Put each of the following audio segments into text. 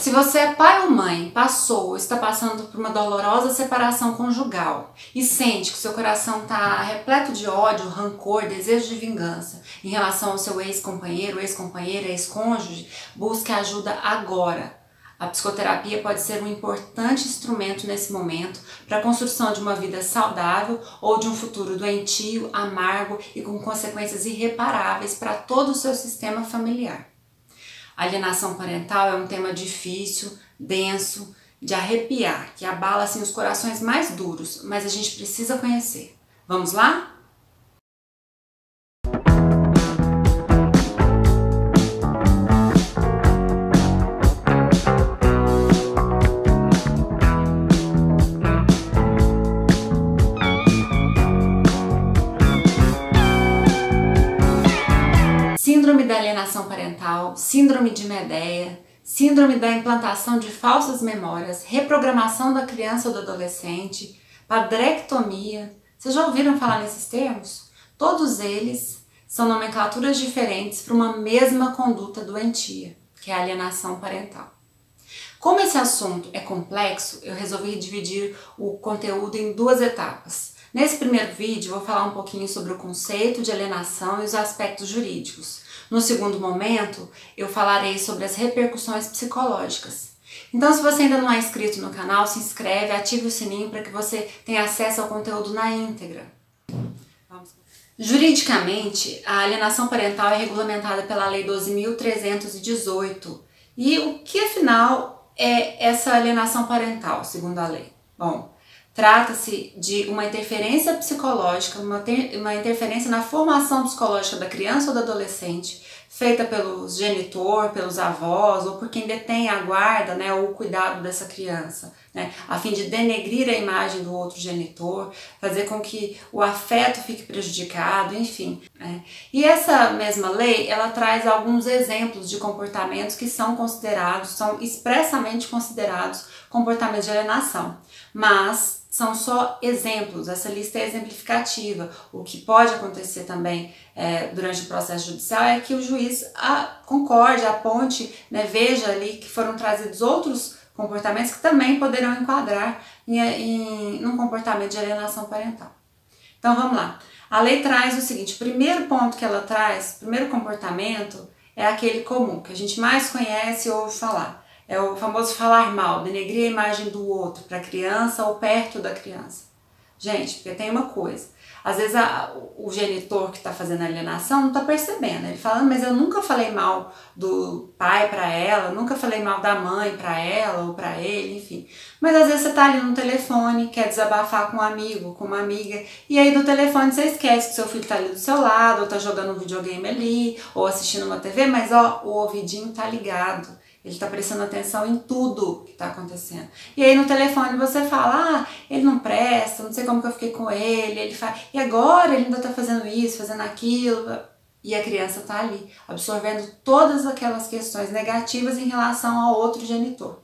Se você é pai ou mãe, passou ou está passando por uma dolorosa separação conjugal e sente que seu coração está repleto de ódio, rancor, desejo de vingança em relação ao seu ex-companheiro, ex-companheira, ex-cônjuge, busque ajuda agora. A psicoterapia pode ser um importante instrumento nesse momento para a construção de uma vida saudável ou de um futuro doentio, amargo e com consequências irreparáveis para todo o seu sistema familiar. Alienação parental é um tema difícil, denso, de arrepiar, que abala assim, os corações mais duros, mas a gente precisa conhecer. Vamos lá? Síndrome da alienação parental, síndrome de Medeia, síndrome da implantação de falsas memórias, reprogramação da criança ou do adolescente, padrectomia. Vocês já ouviram falar nesses termos? Todos eles são nomenclaturas diferentes para uma mesma conduta doentia, que é a alienação parental. Como esse assunto é complexo, eu resolvi dividir o conteúdo em duas etapas. Nesse primeiro vídeo, vou falar um pouquinho sobre o conceito de alienação e os aspectos jurídicos. No segundo momento, eu falarei sobre as repercussões psicológicas. Então, se você ainda não é inscrito no canal, se inscreve, ative o sininho para que você tenha acesso ao conteúdo na íntegra. Juridicamente, a alienação parental é regulamentada pela Lei 12.318. E o que afinal é essa alienação parental, segundo a lei? Bom, Trata-se de uma interferência psicológica, uma, uma interferência na formação psicológica da criança ou do adolescente, feita pelo genitor, pelos avós ou por quem detém a guarda né, ou o cuidado dessa criança, né, a fim de denegrir a imagem do outro genitor, fazer com que o afeto fique prejudicado, enfim. Né. E essa mesma lei, ela traz alguns exemplos de comportamentos que são considerados, são expressamente considerados comportamentos de alienação, mas são só exemplos, essa lista é exemplificativa. O que pode acontecer também é, durante o processo judicial é que o juiz a, concorde, aponte, né, veja ali que foram trazidos outros comportamentos que também poderão enquadrar em, em, num comportamento de alienação parental. Então vamos lá. A lei traz o seguinte: o primeiro ponto que ela traz, o primeiro comportamento, é aquele comum, que a gente mais conhece ou ouve falar é o famoso falar mal, denegrir a imagem do outro para a criança ou perto da criança. Gente, porque tem uma coisa. Às vezes a, o genitor que está fazendo a alienação não está percebendo. Ele fala, mas eu nunca falei mal do pai para ela, nunca falei mal da mãe para ela ou para ele, enfim. Mas às vezes você está ali no telefone, quer desabafar com um amigo, com uma amiga, e aí do telefone você esquece que seu filho está ali do seu lado, ou está jogando um videogame ali, ou assistindo uma TV, mas ó, o ouvidinho tá ligado. Ele está prestando atenção em tudo que está acontecendo. E aí no telefone você fala, ah, ele não presta, não sei como que eu fiquei com ele, ele faz. E agora ele ainda está fazendo isso, fazendo aquilo. E a criança está ali, absorvendo todas aquelas questões negativas em relação ao outro genitor.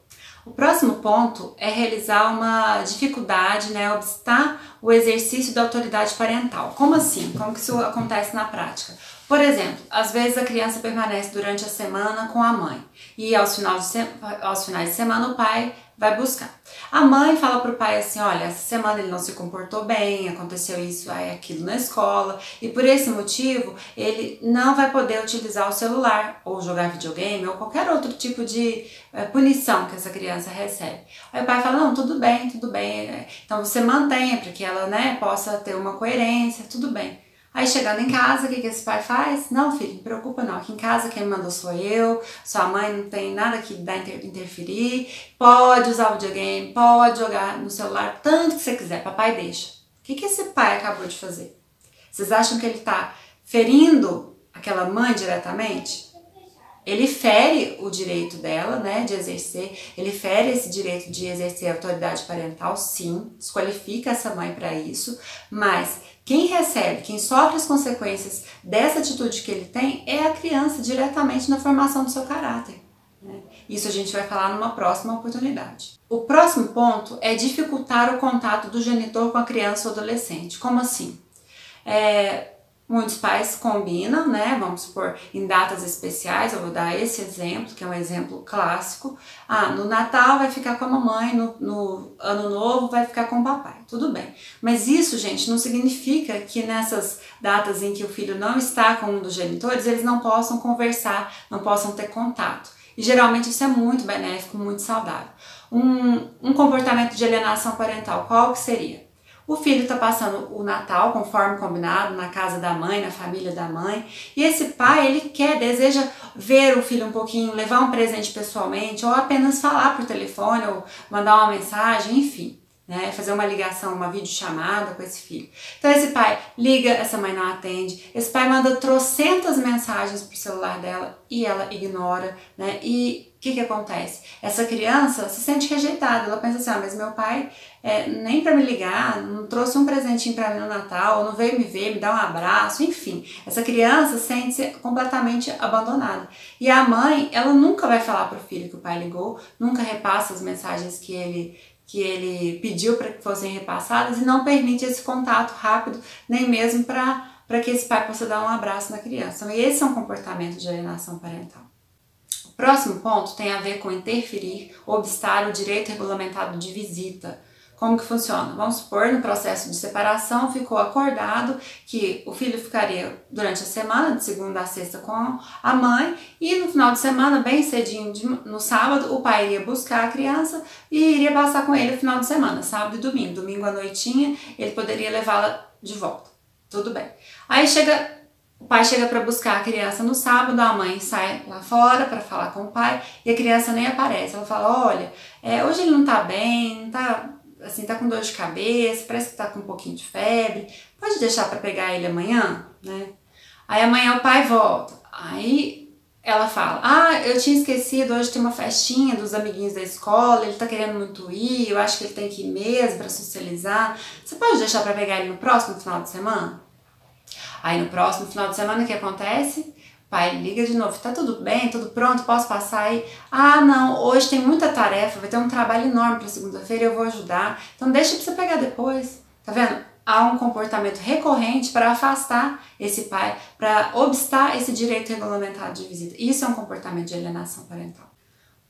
O próximo ponto é realizar uma dificuldade, né, obstar o exercício da autoridade parental. Como assim? Como que isso acontece na prática? Por exemplo, às vezes a criança permanece durante a semana com a mãe e aos finais de, aos finais de semana o pai vai buscar. A mãe fala para o pai assim: olha, essa semana ele não se comportou bem, aconteceu isso, aquilo na escola, e por esse motivo ele não vai poder utilizar o celular, ou jogar videogame, ou qualquer outro tipo de é, punição que essa criança recebe. Aí o pai fala: não, tudo bem, tudo bem, então você mantenha para que ela né, possa ter uma coerência, tudo bem. Aí chegando em casa, o que, que esse pai faz? Não, filho, não preocupa não. Aqui em casa quem mandou sou eu, sua mãe não tem nada que dá inter interferir. Pode usar o videogame, pode jogar no celular, tanto que você quiser, papai deixa. O que, que esse pai acabou de fazer? Vocês acham que ele está ferindo aquela mãe diretamente? Ele fere o direito dela, né, de exercer, ele fere esse direito de exercer a autoridade parental, sim, desqualifica essa mãe para isso, mas quem recebe, quem sofre as consequências dessa atitude que ele tem é a criança diretamente na formação do seu caráter. Né? Isso a gente vai falar numa próxima oportunidade. O próximo ponto é dificultar o contato do genitor com a criança ou adolescente. Como assim? É, Muitos pais combinam, né? Vamos supor, em datas especiais, eu vou dar esse exemplo, que é um exemplo clássico. Ah, no Natal vai ficar com a mamãe, no, no Ano Novo vai ficar com o papai. Tudo bem. Mas isso, gente, não significa que nessas datas em que o filho não está com um dos genitores, eles não possam conversar, não possam ter contato. E geralmente isso é muito benéfico, muito saudável. Um, um comportamento de alienação parental, qual que seria? O filho está passando o Natal conforme combinado na casa da mãe, na família da mãe, e esse pai ele quer, deseja ver o filho um pouquinho, levar um presente pessoalmente, ou apenas falar por telefone, ou mandar uma mensagem, enfim né? Fazer uma ligação, uma videochamada com esse filho. Então esse pai liga, essa mãe não atende, esse pai manda trocentas mensagens pro celular dela e ela ignora, né? E o que que acontece? Essa criança se sente rejeitada, ela pensa assim, ah, mas meu pai é, nem para me ligar, não trouxe um presentinho para mim no Natal, não veio me ver, me dar um abraço, enfim. Essa criança sente-se completamente abandonada. E a mãe, ela nunca vai falar pro filho que o pai ligou, nunca repassa as mensagens que ele que ele pediu para que fossem repassadas e não permite esse contato rápido, nem mesmo para que esse pai possa dar um abraço na criança. E esse é um comportamento de alienação parental. O próximo ponto tem a ver com interferir, obstar o direito regulamentado de visita como que funciona? Vamos supor, no processo de separação ficou acordado que o filho ficaria durante a semana, de segunda a sexta, com a mãe, e no final de semana, bem cedinho, de, no sábado, o pai iria buscar a criança e iria passar com ele no final de semana, sábado e domingo. Domingo à noitinha, ele poderia levá-la de volta. Tudo bem. Aí chega o pai chega para buscar a criança no sábado, a mãe sai lá fora para falar com o pai e a criança nem aparece. Ela fala: Olha, é, hoje ele não tá bem, não tá assim, tá com dor de cabeça, parece que tá com um pouquinho de febre, pode deixar para pegar ele amanhã, né? Aí amanhã o pai volta. Aí ela fala: Ah, eu tinha esquecido, hoje tem uma festinha dos amiguinhos da escola, ele tá querendo muito ir, eu acho que ele tem que ir mesmo para socializar. Você pode deixar para pegar ele no próximo final de semana? Aí no próximo final de semana o que acontece? Pai liga de novo, tá tudo bem, tudo pronto, posso passar aí? Ah, não, hoje tem muita tarefa, vai ter um trabalho enorme para segunda-feira, eu vou ajudar. Então deixa para você pegar depois. Tá vendo? Há um comportamento recorrente para afastar esse pai, para obstar esse direito regulamentado de visita. Isso é um comportamento de alienação parental.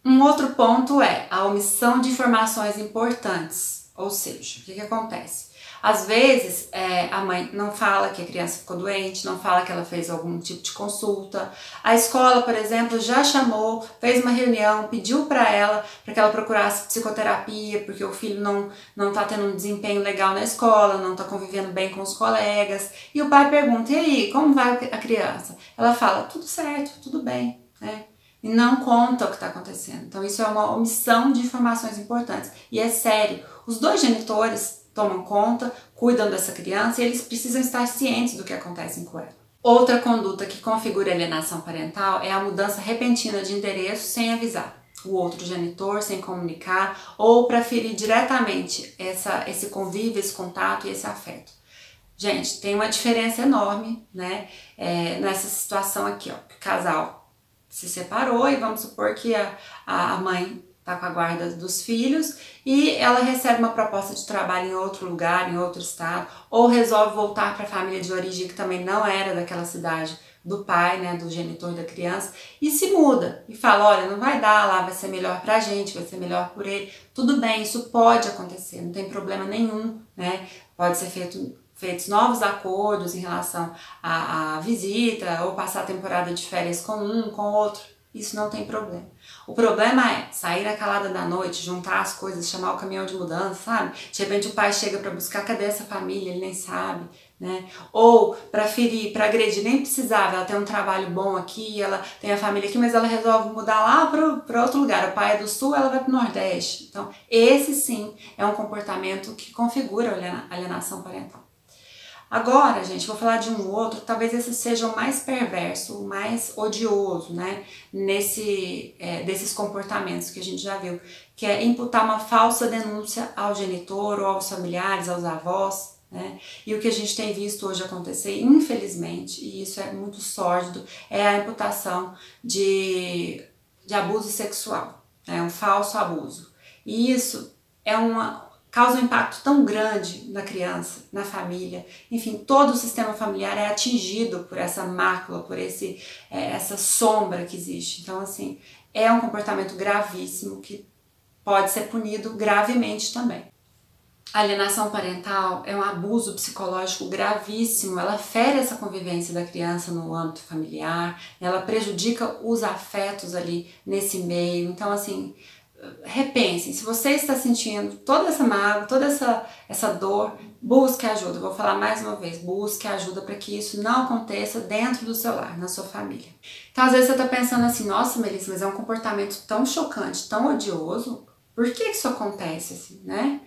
Um outro ponto é a omissão de informações importantes. Ou seja, o que, que acontece? Às vezes, é, a mãe não fala que a criança ficou doente, não fala que ela fez algum tipo de consulta. A escola, por exemplo, já chamou, fez uma reunião, pediu para ela para que ela procurasse psicoterapia, porque o filho não não está tendo um desempenho legal na escola, não está convivendo bem com os colegas. E o pai pergunta: "E aí, como vai a criança?" Ela fala: "Tudo certo, tudo bem", né? e não conta o que está acontecendo. Então, isso é uma omissão de informações importantes. E é sério. Os dois genitores tomam conta, cuidam dessa criança e eles precisam estar cientes do que acontece com ela. Outra conduta que configura alienação parental é a mudança repentina de endereço sem avisar o outro genitor, sem comunicar ou para ferir diretamente essa, esse convívio, esse contato e esse afeto. Gente, tem uma diferença enorme, né? É, nessa situação aqui, ó, o casal se separou e vamos supor que a, a mãe tá com a guarda dos filhos e ela recebe uma proposta de trabalho em outro lugar, em outro estado, ou resolve voltar para a família de origem que também não era daquela cidade do pai, né, do genitor da criança, e se muda e fala, olha, não vai dar lá, vai ser melhor pra gente, vai ser melhor por ele. Tudo bem, isso pode acontecer, não tem problema nenhum, né? Pode ser feito feitos novos acordos em relação à, à visita ou passar a temporada de férias com um, com outro isso não tem problema. O problema é sair na calada da noite, juntar as coisas, chamar o caminhão de mudança, sabe? De repente o pai chega para buscar, cadê essa família? Ele nem sabe, né? Ou para ferir, para agredir, nem precisava. Ela tem um trabalho bom aqui, ela tem a família aqui, mas ela resolve mudar lá para outro lugar. O pai é do sul, ela vai para o nordeste. Então, esse sim é um comportamento que configura alienação parental. Agora, gente, vou falar de um outro, talvez esse seja o mais perverso, o mais odioso, né? Nesse, é, desses comportamentos que a gente já viu, que é imputar uma falsa denúncia ao genitor ou aos familiares, aos avós, né? E o que a gente tem visto hoje acontecer, infelizmente, e isso é muito sórdido, é a imputação de, de abuso sexual, né? um falso abuso. E isso é uma, causa um impacto tão grande na criança, na família, enfim, todo o sistema familiar é atingido por essa mácula, por esse, é, essa sombra que existe. Então, assim, é um comportamento gravíssimo que pode ser punido gravemente também. A alienação parental é um abuso psicológico gravíssimo, ela fere essa convivência da criança no âmbito familiar, ela prejudica os afetos ali nesse meio. Então, assim, repensem, se você está sentindo toda essa mágoa, toda essa, essa dor, busque ajuda. Vou falar mais uma vez, busque ajuda para que isso não aconteça dentro do seu lar, na sua família. Então, às vezes você está pensando assim, nossa, Melissa, mas é um comportamento tão chocante, tão odioso, por que isso acontece assim, né?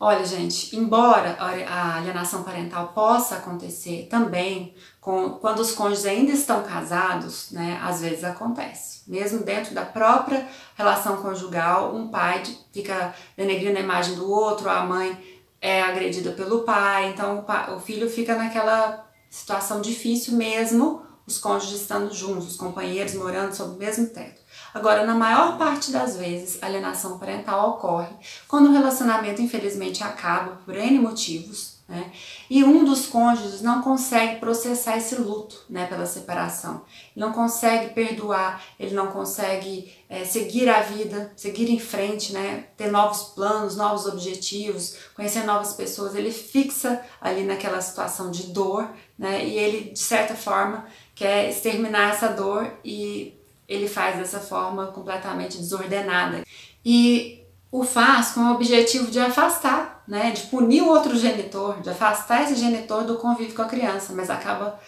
Olha, gente, embora a alienação parental possa acontecer também com, quando os cônjuges ainda estão casados, né, às vezes acontece. Mesmo dentro da própria relação conjugal, um pai fica denegrindo a imagem do outro, a mãe é agredida pelo pai, então o, pai, o filho fica naquela situação difícil mesmo, os cônjuges estando juntos, os companheiros morando sob o mesmo teto. Agora, na maior parte das vezes, alienação parental ocorre quando o relacionamento infelizmente acaba por N motivos, né? E um dos cônjuges não consegue processar esse luto, né, pela separação. Ele não consegue perdoar, ele não consegue é, seguir a vida, seguir em frente, né, ter novos planos, novos objetivos, conhecer novas pessoas. Ele fixa ali naquela situação de dor, né, e ele de certa forma quer exterminar essa dor e ele faz dessa forma completamente desordenada. E o faz com o objetivo de afastar, né, de punir o outro genitor, de afastar esse genitor do convívio com a criança, mas acaba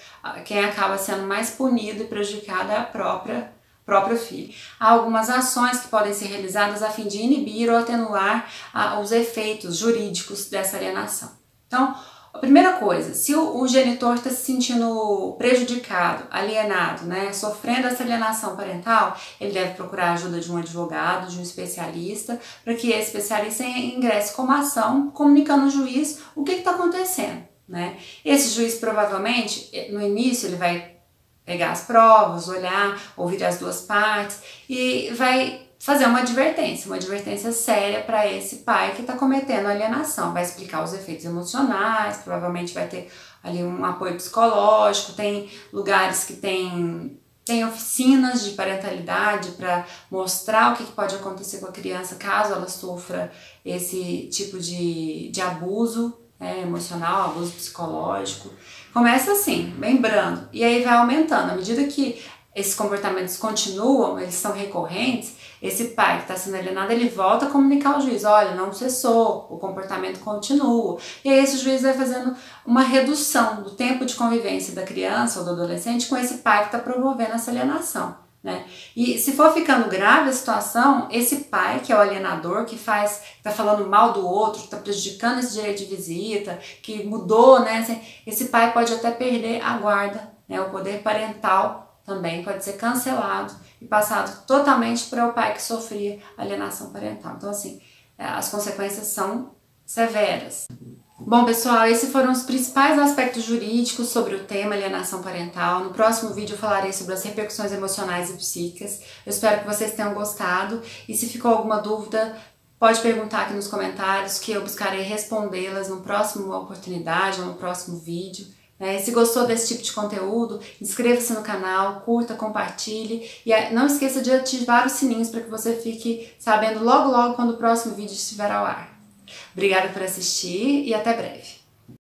quem acaba sendo mais punido e prejudicado é a própria próprio filho. Há algumas ações que podem ser realizadas a fim de inibir ou atenuar os efeitos jurídicos dessa alienação. Então, a primeira coisa, se o, o genitor está se sentindo prejudicado, alienado, né, sofrendo essa alienação parental, ele deve procurar a ajuda de um advogado, de um especialista, para que esse especialista ingresse com ação comunicando ao juiz o que está acontecendo. Né? Esse juiz provavelmente, no início, ele vai pegar as provas, olhar, ouvir as duas partes e vai fazer uma advertência, uma advertência séria para esse pai que está cometendo alienação. Vai explicar os efeitos emocionais, provavelmente vai ter ali um apoio psicológico, tem lugares que tem, tem oficinas de parentalidade para mostrar o que, pode acontecer com a criança caso ela sofra esse tipo de, de abuso né, emocional, abuso psicológico. Começa assim, lembrando, e aí vai aumentando. À medida que esses comportamentos continuam, eles são recorrentes, esse pai que está sendo alienado, ele volta a comunicar ao juiz, olha, não cessou, o comportamento continua. E aí esse juiz vai fazendo uma redução do tempo de convivência da criança ou do adolescente com esse pai que está promovendo essa alienação. Né? E se for ficando grave a situação, esse pai, que é o alienador, que faz, está falando mal do outro, está prejudicando esse direito de visita, que mudou, né? Esse pai pode até perder a guarda, né? O poder parental também pode ser cancelado e passado totalmente para o pai que sofria alienação parental. Então, assim, é, as consequências são severas. Bom, pessoal, esses foram os principais aspectos jurídicos sobre o tema alienação parental. No próximo vídeo eu falarei sobre as repercussões emocionais e psíquicas. Eu espero que vocês tenham gostado e se ficou alguma dúvida, pode perguntar aqui nos comentários que eu buscarei respondê-las no próximo oportunidade ou no próximo vídeo. É, se gostou desse tipo de conteúdo, inscreva-se no canal, curta, compartilhe e é, não esqueça de ativar os sininhos para que você fique sabendo logo logo quando o próximo vídeo estiver ao ar. Obrigada por assistir e até breve.